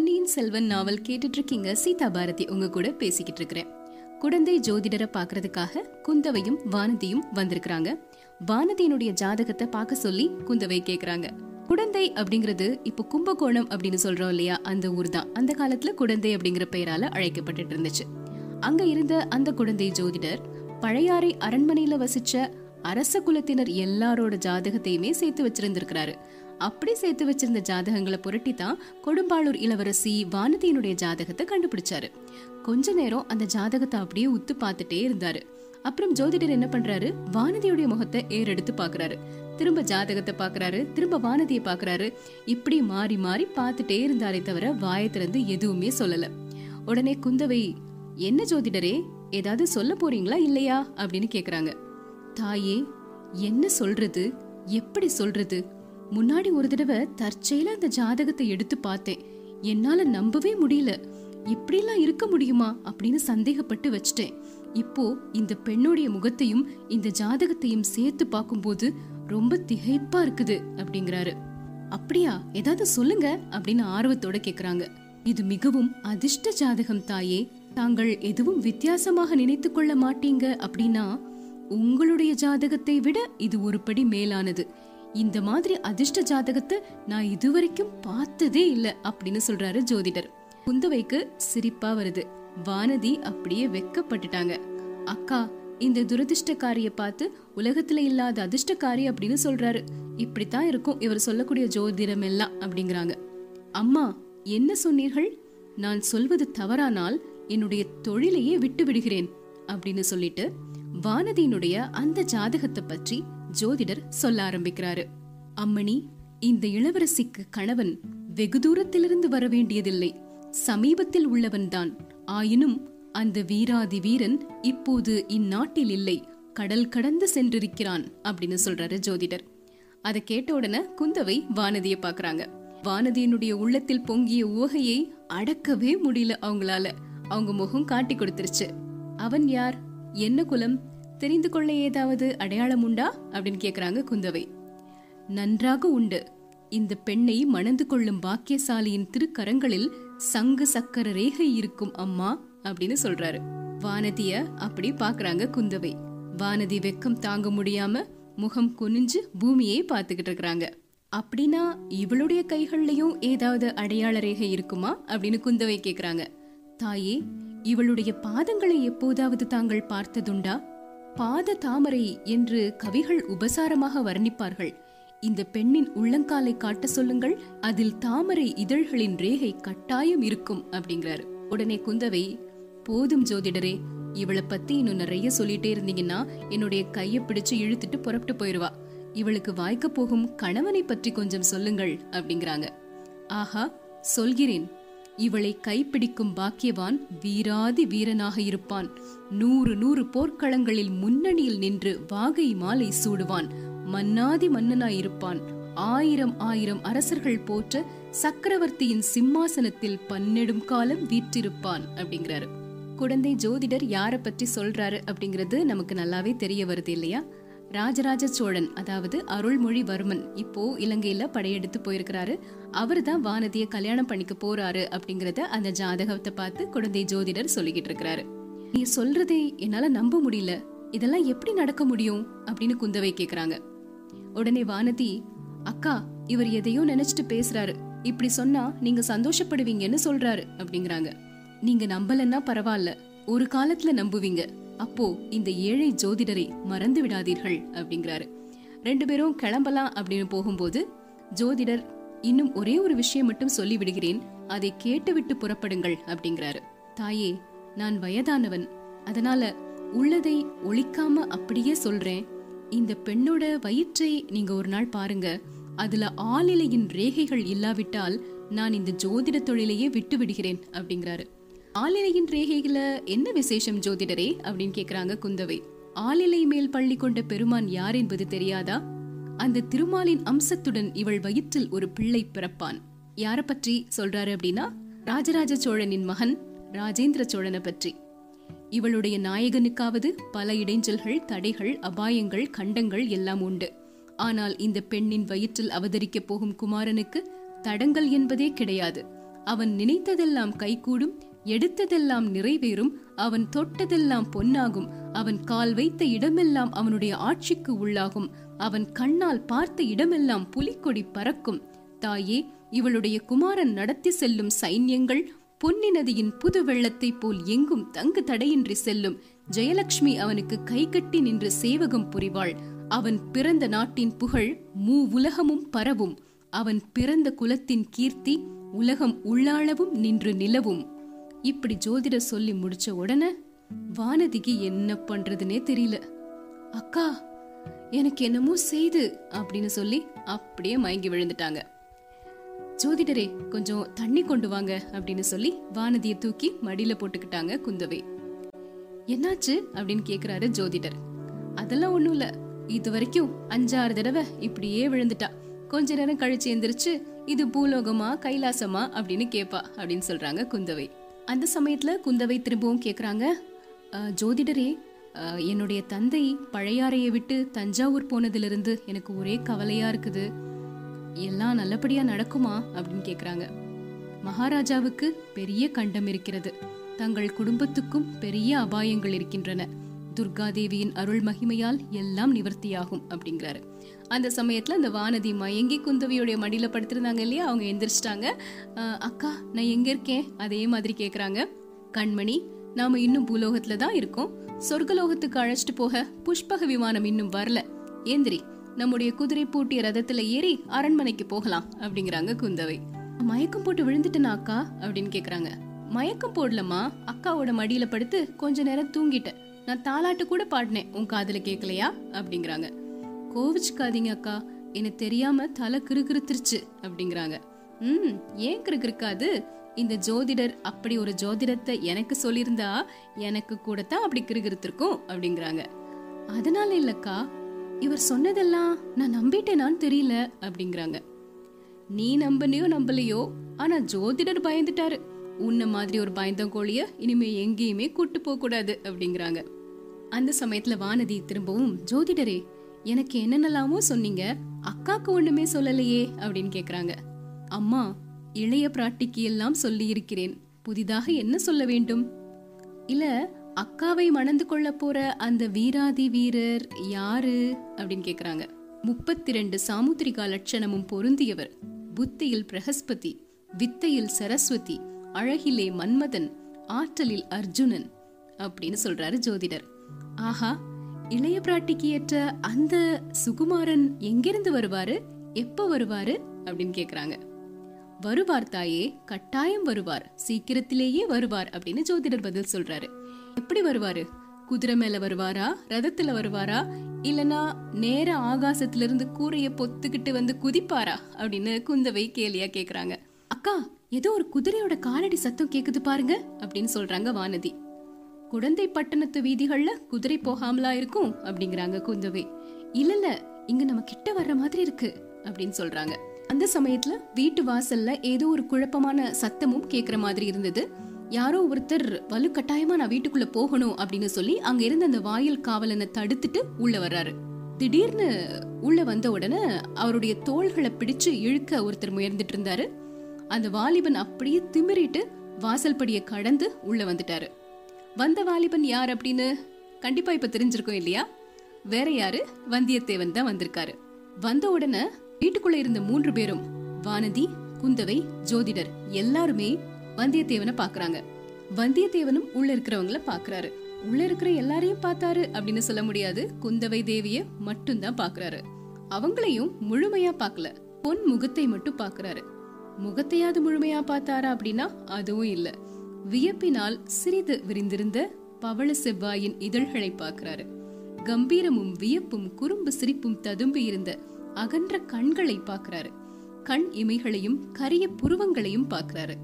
பொன்னியின் செல்வன் நாவல் கேட்டுட்டு இருக்கீங்க சீதா பாரதி உங்க கூட பேசிக்கிட்டு இருக்கிறேன் குழந்தை ஜோதிடரை பாக்குறதுக்காக குந்தவையும் வானதியும் வந்திருக்கிறாங்க. வானதியினுடைய ஜாதகத்தை பார்க்க சொல்லி குந்தவை கேக்குறாங்க. குடந்தை அப்படிங்கிறது இப்போ கும்பகோணம் அப்படின்னு சொல்றோம் இல்லையா? அந்த ஊர் தான் அந்த காலத்துல குடந்தை அப்படிங்கிற பெயரால அழைக்கப்பட்டுட்டு இருந்துச்சு அங்க இருந்த அந்த குழந்தை ஜோதிடர் பழையாறை அரண்மனையில வசிச்ச அரச குலத்தினர் எல்லாரோட ஜாதகத்தையுமே சேர்த்து வச்சிருந்திருக்கிறாரு. அப்படி சேர்த்து வச்சிருந்த ஜாதகங்களை புரட்டி தான் கொடும்பாளூர் இளவரசி வானதியினுடைய ஜாதகத்தை கண்டுபிடிச்சாரு. கொஞ்ச நேரம் அந்த ஜாதகத்தை அப்படியே உத்து பார்த்துட்டே இருந்தாரு. அப்புறம் ஜோதிடர் என்ன பண்றாரு? வானதியுடைய முகத்தை ஏறெடுத்து பாக்குறாரு திரும்ப ஜாதகத்தை பாக்குறாரு திரும்ப வானதியை பாக்குறாரு இப்படி மாறி மாறி பார்த்துட்டே இருந்தாரே தவிர வாயத்திலிருந்து எதுவுமே சொல்லல. உடனே குந்தவை என்ன ஜோதிடரே ஏதாவது சொல்ல போறீங்களா இல்லையா? அப்படின்னு கேக்குறாங்க. தாயே என்ன சொல்றது? எப்படி சொல்றது? முன்னாடி ஒரு தடவை தற்செயல அந்த ஜாதகத்தை எடுத்து பார்த்தேன். என்னால நம்பவே முடியல. இப்படிலாம் இருக்க முடியுமா? அப்படின்னு சந்தேகப்பட்டு வச்சிட்டேன். இப்போ இந்த பெண்ணுடைய முகத்தையும் இந்த ஜாதகத்தையும் சேர்த்து பார்க்கும்போது ரொம்ப திகைப்பா இருக்குது அப்படிங்கிறாரு. அப்படியா? ஏதாவது சொல்லுங்க அப்படின்னு ஆர்வத்தோட கேக்குறாங்க. இது மிகவும் அதிர்ஷ்ட ஜாதகம் தாயே. தாங்கள் எதுவும் வித்தியாசமாக நினைத்து கொள்ள மாட்டீங்க அப்படின்னா உங்களுடைய ஜாதகத்தை விட இது ஒரு படி மேலானது. இந்த மாதிரி அதிர்ஷ்ட ஜாதகத்தை நான் இதுவரைக்கும் பார்த்ததே இல்ல அப்படின்னு சொல்றாரு ஜோதிடர். குந்தவைக்கு சிரிப்பா வருது. வானதி அப்படியே வெக்கப்பட்டுட்டாங்க. அக்கா இந்த துரதிர்ஷ்டக்காரிய பார்த்து உலகத்துல இல்லாத அதிர்ஷ்டக்காரி அப்படின்னு சொல்றாரு. இப்படித்தான் இருக்கும் இவர் சொல்லக்கூடிய ஜோதிடம் எல்லாம் அப்படிங்கிறாங்க. அம்மா என்ன சொன்னீர்கள்? நான் சொல்வது தவறானால் என்னுடைய தொழிலையே விட்டு விடுகிறேன் அப்படின்னு சொல்லிட்டு வானதியினுடைய அந்த ஜாதகத்தை பற்றி ஜோதிடர் சொல்ல ஆரம்பிக்கிறாரு. அம்மணி இந்த இளவரசிக்கு கணவன் வெகு தூரத்திலிருந்து வர வேண்டியதில்லை. சமீபத்தில் உள்ளவன்தான். ஆயினும் அந்த வீராதி வீரன் இப்போது இந்நாட்டில் இல்லை. கடல் கடந்து சென்றிருக்கிறான் அப்படின்னு சொல்றாரு ஜோதிடர். அதை கேட்ட உடனே குந்தவை வானதிய பாக்குறாங்க. வானதியினுடைய உள்ளத்தில் பொங்கிய ஊகையை அடக்கவே முடியல அவங்களால. அவங்க முகம் காட்டி கொடுத்துருச்சு. அவன் யார்? என்ன குலம்? தெரிந்து கொள்ள ஏதாவது அடையாளம் உண்டா? அப்படின்னு கேக்குறாங்க குந்தவை. நன்றாக உண்டு. இந்த பெண்ணை மணந்து கொள்ளும் பாக்கியசாலியின் திருக்கரங்களில் சங்கு சக்கர ரேகை இருக்கும் அம்மா அப்படின்னு சொல்றாரு. வானதிய அப்படி பாக்குறாங்க குந்தவை. வானதி வெக்கம் தாங்க முடியாம முகம் குனிஞ்சு பூமியை பார்த்துக்கிட்டு இருக்கிறாங்க. அப்படின்னா இவளுடைய கைகள்லயும் ஏதாவது அடையாள ரேகை இருக்குமா? அப்படின்னு குந்தவை கேக்குறாங்க. தாயே இவளுடைய பாதங்களை எப்போதாவது தாங்கள் பார்த்ததுண்டா? பாத தாமரை என்று கவிகள் உபசாரமாக வர்ணிப்பார்கள். இந்த பெண்ணின் உள்ளங்காலை காட்ட சொல்லுங்கள் அதில் தாமரை இதழ்களின் ரேகை கட்டாயம் இருக்கும் அப்படிங்கிறாரு. உடனே குந்தவை போதும் ஜோதிடரே இவளை பத்தி இன்னும் நிறைய சொல்லிட்டே இருந்தீங்கன்னா என்னுடைய கையை பிடிச்சு இழுத்துட்டு புறப்பட்டு போயிருவா. இவளுக்கு வாய்க்க போகும் கணவனை பற்றி கொஞ்சம் சொல்லுங்கள் அப்படிங்கிறாங்க. ஆஹா சொல்கிறேன். இவளை கைப்பிடிக்கும் பாக்கியவான் வீராதி வீரனாக இருப்பான். நூறு நூறு போர்க்களங்களில் முன்னணியில் நின்று வாகை மாலை சூடுவான். மன்னாதி மன்னனாயிருப்பான். ஆயிரம் ஆயிரம் அரசர்கள் போற்ற சக்கரவர்த்தியின் சிம்மாசனத்தில் பன்னெடும் காலம் வீற்றிருப்பான் அப்படிங்கிறாரு. குழந்தை ஜோதிடர் யாரை பற்றி சொல்றாரு அப்படிங்கிறது நமக்கு நல்லாவே தெரிய வருது இல்லையா? ராஜராஜ சோழன் அதாவது அருள்மொழிவர்மன் இப்போ இலங்கையில படையெடுத்து போயிருக்கிறாரு. அவர் தான் வானதிய கல்யாணம் பண்ணிக்க போறாரு அப்படிங்கறத அந்த ஜாதகத்தை பார்த்து குழந்தை ஜோதிடர் சொல்லிக்கிட்டு இருக்கிறாரு. நீ சொல்றதே என்னால நம்ப முடியல. இதெல்லாம் எப்படி நடக்க முடியும்? அப்படின்னு குந்தவை கேக்குறாங்க. உடனே வானதி அக்கா இவர் எதையோ நினைச்சிட்டு பேசுறாரு. இப்படி சொன்னா நீங்க சந்தோஷப்படுவீங்கன்னு சொல்றாரு. அப்படிங்கிறாங்க. நீங்க நம்பலன்னா பரவாயில்ல. ஒரு காலத்துல நம்புவீங்க. அப்போ இந்த ஏழை ஜோதிடரை மறந்து விடாதீர்கள் அப்படிங்கிறாரு. ரெண்டு பேரும் கிளம்பலாம் அப்படின்னு போகும்போது ஜோதிடர் இன்னும் ஒரே ஒரு விஷயம் மட்டும் சொல்லி விடுகிறேன் அதை கேட்டுவிட்டு புறப்படுங்கள் அப்படிங்கிறாரு. தாயே நான் வயதானவன். அதனால உள்ளதை ஒழிக்காம அப்படியே சொல்றேன். இந்த பெண்ணோட வயிற்றை நீங்க ஒரு நாள் பாருங்க. அதுல ஆளிலையின் ரேகைகள் இல்லாவிட்டால் நான் இந்த ஜோதிட தொழிலையே விட்டு விடுகிறேன் அப்படிங்கிறாரு. ஆளிலையின் ரேகைகள என்ன விசேஷம் ஜோதிடரே? அப்படின்னு கேக்குறாங்க குந்தவை. ஆளிலை மேல் பள்ளி கொண்ட பெருமான் யார் என்பது தெரியாதா? அந்த திருமாலின் அம்சத்துடன் இவள் வயிற்றில் ஒரு பிள்ளை பிறப்பான். யார பற்றி சொல்றாரு அப்படின்னா ராஜராஜ சோழனின் மகன் ராஜேந்திர சோழனை பற்றி. இவளுடைய நாயகனுக்காவது பல இடைஞ்சல்கள் தடைகள் அபாயங்கள் கண்டங்கள் எல்லாம் உண்டு. ஆனால் இந்த பெண்ணின் வயிற்றில் அவதரிக்கப் போகும் குமாரனுக்கு தடங்கள் என்பதே கிடையாது. அவன் நினைத்ததெல்லாம் கைகூடும் எடுத்ததெல்லாம் நிறைவேறும் அவன் தொட்டதெல்லாம் பொன்னாகும். அவன் கால் வைத்த இடமெல்லாம் அவனுடைய ஆட்சிக்கு உள்ளாகும். அவன் கண்ணால் பார்த்த இடமெல்லாம் புலிக்கொடி பறக்கும். தாயே இவளுடைய குமாரன் நடத்தி செல்லும் சைன்யங்கள் பொன்னி நதியின் புது வெள்ளத்தைப் போல் எங்கும் தங்கு தடையின்றி செல்லும். ஜெயலட்சுமி அவனுக்கு கைகட்டி நின்று சேவகம் புரிவாள். அவன் பிறந்த நாட்டின் புகழ் மூ உலகமும் பரவும். அவன் பிறந்த குலத்தின் கீர்த்தி உலகம் உள்ளாளவும் நின்று நிலவும். இப்படி ஜோதிடர் சொல்லி முடிச்ச உடனே வானதிக்கு என்ன பண்றதுனே தெரியல. அக்கா எனக்கு என்னமோ செய்து அப்படின்னு சொல்லி அப்படியே மயங்கி விழுந்துட்டாங்க. ஜோதிடரே கொஞ்சம் தண்ணி கொண்டு வாங்க அப்படின்னு சொல்லி வானதியை தூக்கி மடியில போட்டுக்கிட்டாங்க குந்தவை. என்னாச்சு? அப்படின்னு கேக்குறாரு ஜோதிடர். அதெல்லாம் ஒண்ணும் இல்ல. இது வரைக்கும் அஞ்சாறு தடவை இப்படியே விழுந்துட்டா. கொஞ்ச நேரம் கழிச்சு எந்திரிச்சு இது பூலோகமா கைலாசமா? அப்படின்னு கேப்பா அப்படின்னு சொல்றாங்க குந்தவை. அந்த சமயத்தில் குந்தவை திரும்பவும் கேட்குறாங்க ஜோதிடரே என்னுடைய தந்தை பழையாறையை விட்டு தஞ்சாவூர் போனதிலிருந்து எனக்கு ஒரே கவலையாக இருக்குது. எல்லாம் நல்லபடியாக நடக்குமா? அப்படின்னு கேட்குறாங்க மகாராஜாவுக்கு பெரிய கண்டம் இருக்கிறது. தங்கள் குடும்பத்துக்கும் பெரிய அபாயங்கள் இருக்கின்றன. துர்காதேவியின் அருள் மகிமையால் எல்லாம் நிவர்த்தியாகும் அப்படிங்கிறாரு. அந்த சமயத்தில் அந்த வானதி மயங்கி குந்தவியோடைய மடியில் படுத்திருந்தாங்க இல்லையா? அவங்க எந்திரிச்சிட்டாங்க. அக்கா நான் எங்கே இருக்கேன்? அதே மாதிரி கேட்குறாங்க கண்மணி நாம இன்னும் பூலோகத்தில் தான் இருக்கோம். சொர்க்கலோகத்துக்கு அழைச்சிட்டு போக புஷ்பக விமானம் இன்னும் வரல. ஏந்திரி நம்முடைய குதிரை பூட்டிய ரதத்தில் ஏறி அரண்மனைக்கு போகலாம் அப்படிங்கிறாங்க குந்தவை. மயக்கம் போட்டு விழுந்துட்டேனா அக்கா? அப்படின்னு கேட்குறாங்க மயக்கம் போடலம்மா. அக்காவோட மடியில் படுத்து கொஞ்ச நேரம் தூங்கிட்டேன். நான் தாலாட்டு கூட பாடினேன். உன் காதில் கேட்கலையா அப்படிங்கிறாங்க. கோவிச்சுக்காதீங்க அக்கா. எனக்கு தெரியாம தலை கிறுகிறுத்துருச்சு அப்படிங்கிறாங்க. ம் ஏன் கிறுகிறுக்காது இந்த ஜோதிடர் அப்படி ஒரு ஜோதிடத்தை எனக்கு சொல்லியிருந்தா எனக்கு கூட தான் அப்படி கிறுகிறுத்திருக்கும் அப்படிங்கிறாங்க. அதனால இல்லக்கா இவர் சொன்னதெல்லாம் நான் நம்பிட்டேனான்னு தெரியல அப்படிங்கிறாங்க. நீ நம்பனையோ நம்பலையோ ஆனா ஜோதிடர் பயந்துட்டாரு. உன்ன மாதிரி ஒரு பயந்தங்கோழிய இனிமே எங்கேயுமே கூட்டு போக கூடாது அப்படிங்கிறாங்க. அந்த சமயத்துல வானதி திரும்பவும் ஜோதிடரே எனக்கு என்னென்னலாமோ சொன்னீங்க அக்காக்கு ஒண்ணுமே சொல்லலையே அப்படின்னு கேக்குறாங்க. அம்மா இளைய பிராட்டிக்கு எல்லாம் சொல்லி இருக்கிறேன் புதிதாக என்ன சொல்ல வேண்டும்? இல்ல அக்காவை மணந்து கொள்ள போற அந்த வீராதி வீரர் யாரு? அப்படின்னு கேக்குறாங்க. முப்பத்தி ரெண்டு சாமுத்திரிகா லட்சணமும் பொருந்தியவர் புத்தியில் பிரகஸ்பதி வித்தையில் சரஸ்வதி அழகிலே மன்மதன் ஆற்றலில் அர்ஜுனன் அப்படின்னு சொல்றாரு ஜோதிடர். ஆஹா இளைய பிராட்டிக்கு ஏற்ற அந்த சுகுமாரன் எங்கிருந்து வருவாரு? எப்ப வருவாரு? அப்படின்னு கேக்குறாங்க. வருவார் தாயே கட்டாயம் வருவார். சீக்கிரத்திலேயே வருவார் அப்படின்னு ஜோதிடர் பதில் சொல்றாரு. எப்படி வருவாரு? குதிரை மேல வருவாரா? ரதத்துல வருவாரா? இல்லனா நேர ஆகாசத்துல இருந்து கூரைய பொத்துக்கிட்டு வந்து குதிப்பாரா? அப்படின்னு குந்தவை கேலியா கேக்குறாங்க. அக்கா ஏதோ ஒரு குதிரையோட காலடி சத்தம் கேக்குது பாருங்க அப்படின்னு சொல்றாங்க வானதி. குழந்தை பட்டணத்து வீதிகள்ல குதிரை போகாமலா இருக்கும் அப்படிங்கிறாங்க குந்தவை. இல்ல இல்ல இங்க நம்ம கிட்ட வர்ற மாதிரி இருக்கு அப்படின்னு சொல்றாங்க. அந்த சமயத்துல வீட்டு வாசல்ல ஏதோ ஒரு குழப்பமான சத்தமும் கேக்குற மாதிரி இருந்தது. யாரோ ஒருத்தர் வலுக்கட்டாயமா நான் வீட்டுக்குள்ள போகணும் அப்படின்னு சொல்லி அங்க இருந்த அந்த வாயில் காவலனை தடுத்துட்டு உள்ள வர்றாரு. திடீர்னு உள்ள வந்த உடனே அவருடைய தோள்களை பிடிச்சு இழுக்க ஒருத்தர் முயர்ந்துட்டு இருந்தாரு. அந்த வாலிபன் அப்படியே திமிரிட்டு வாசல் படியை கடந்து உள்ள வந்துட்டாரு. வந்த வாலிபன் யார் அப்படின்னு கண்டிப்பா இப்ப தெரிஞ்சிருக்கோம் இல்லையா? வேற யாரு? வந்தியத்தேவன் தான் வந்திருக்காரு. வந்த உடனே வீட்டுக்குள்ள இருந்த மூன்று பேரும் வானதி குந்தவை ஜோதிடர் எல்லாருமே வந்தியத்தேவனை பாக்குறாங்க. வந்தியத்தேவனும் உள்ள இருக்கிறவங்கள பாக்குறாரு. உள்ள இருக்கிற எல்லாரையும் பார்த்தாரு அப்படின்னு சொல்ல முடியாது. குந்தவை தேவிய மட்டும்தான் பாக்குறாரு. அவங்களையும் முழுமையா பார்க்கல பொன் முகத்தை மட்டும் பாக்குறாரு. முகத்தையாவது முழுமையா பார்த்தாரா அப்படின்னா அதுவும் இல்ல. வியப்பினால் சிறிது விரிந்திருந்த பவள செவ்வாயின் இதழ்களை பார்க்கிறாரு. கம்பீரமும் வியப்பும் குறும்பு சிரிப்பும் ததும்பி இருந்த அகன்ற கண்களை பார்க்கிறாரு. கண் இமைகளையும் கரிய புருவங்களையும் பார்க்கிறாரு.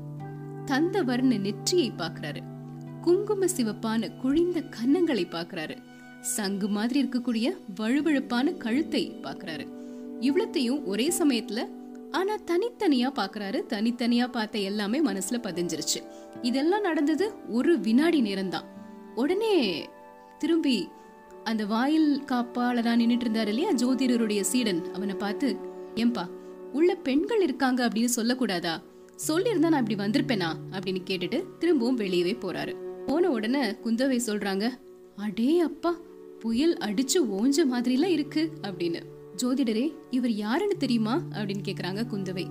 தந்த வர்ண நெற்றியை பார்க்கிறாரு. குங்கும சிவப்பான குழிந்த கன்னங்களை பார்க்கிறாரு. சங்கு மாதிரி இருக்கக்கூடிய வழுவழுப்பான கழுத்தை பார்க்கிறாரு. இவ்வளத்தையும் ஒரே சமயத்துல ஆனா தனித்தனியா பார்க்கறாரு தனித்தனியா பார்த்த எல்லாமே மனசுல பதிஞ்சிருச்சு. இதெல்லாம் நடந்தது ஒரு வினாடி நேரம்தான். உடனே திரும்பி அந்த வாயில் காப்பாளரா நின்றுட்டு இருந்தாரு இல்லையா? ஜோதிடருடைய சீடன். அவனை பார்த்து ஏம்பா உள்ள பெண்கள் இருக்காங்க அப்படின்னு சொல்லக்கூடாதா? சொல்லியிருந்தா நான் இப்படி வந்திருப்பேனா? அப்படின்னு கேட்டுட்டு திரும்பவும் வெளியவே போறாரு. போன உடனே குந்தவை சொல்றாங்க அடே அப்பா புயல் அடிச்சு ஓஞ்ச மாதிரிலாம் இருக்கு அப்படின்னு. ஜோதிடரே இவர் யாருன்னு தெரியுமா? அப்படின்னு கேக்குறாங்க குந்தவை.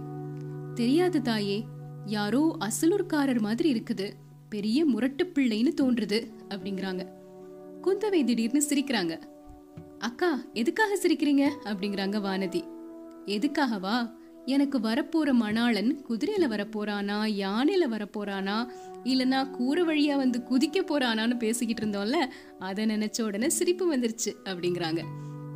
தெரியாது தாயே யாரோ அசலூர்காரர் மாதிரி இருக்குது. பெரிய முரட்டு பிள்ளைன்னு தோன்றுது அப்படிங்கிறாங்க. குந்தவை திடீர்னு சிரிக்கிறாங்க. அக்கா எதுக்காக சிரிக்கிறீங்க? அப்படிங்கிறாங்க வானதி. எதுக்காகவா? எனக்கு வரப்போற மணாளன் குதிரையில வரப்போறானா யானையில வரப்போறானா இல்லனா கூரை வழியா வந்து குதிக்க போறானான்னு பேசிக்கிட்டு இருந்தோம்ல அதை நினைச்ச உடனே சிரிப்பு வந்துருச்சு அப்படிங்கிறாங்க.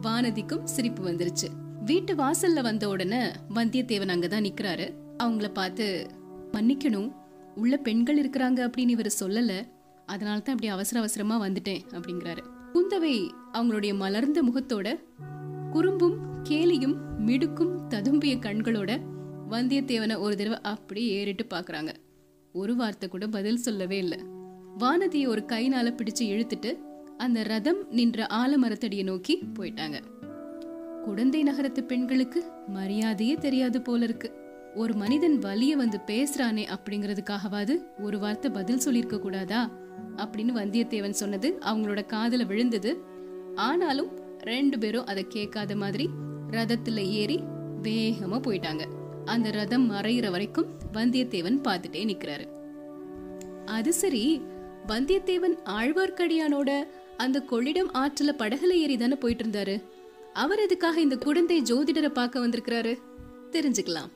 வானதிக்கும் சிரிப்பு வந்துருச்சு. வீட்டு வாசல்ல வந்த உடனே வந்தியத்தேவன் அங்கதான் நிக்கிறாரு. அவங்கள பார்த்து மன்னிக்கணும். உள்ள பெண்கள் இருக்கிறாங்க அப்படின்னு இவர் சொல்லல. அதனால தான் இப்படி அவசர அவசரமா வந்துட்டேன் அப்படிங்கிறாரு. குந்தவை அவங்களுடைய மலர்ந்த முகத்தோட குறும்பும் கேலியும் மிடுக்கும் ததும்பிய கண்களோட வந்தியத்தேவனை ஒரு தடவை அப்படி ஏறிட்டு பாக்குறாங்க ஒரு வார்த்தை கூட பதில் சொல்லவே இல்லை. வானதியை ஒரு கைனால பிடிச்சு இழுத்துட்டு அந்த ரதம் நின்ற ஆலமரத்தடியை நோக்கி போயிட்டாங்க. குடந்தை நகரத்து பெண்களுக்கு மரியாதையே தெரியாது போல இருக்கு ஒரு மனிதன் வலிய வந்து பேசுறானே அப்படிங்கறதுக்காகவாது ஒரு வார்த்தை பதில் சொல்லியிருக்க கூடாதா? அப்படின்னு வந்தியத்தேவன் சொன்னது அவங்களோட காதல விழுந்தது. ஆனாலும் ரெண்டு பேரும் அதை கேட்காத மாதிரி ரதத்துல ஏறி வேகமா போயிட்டாங்க. அந்த ரதம் மறையிற வரைக்கும் வந்தியத்தேவன் பார்த்துட்டே நிக்கிறாரு. அது சரி வந்தியத்தேவன் ஆழ்வார்க்கடியானோட அந்த கொள்ளிடம் ஆற்றுல படகுல ஏறி தானே போயிட்டு இருந்தாரு? அவர் எதுக்காக இந்த குழந்தை ஜோதிடரை பார்க்க வந்திருக்கிறாரு? தெரிஞ்சுக்கலாம்.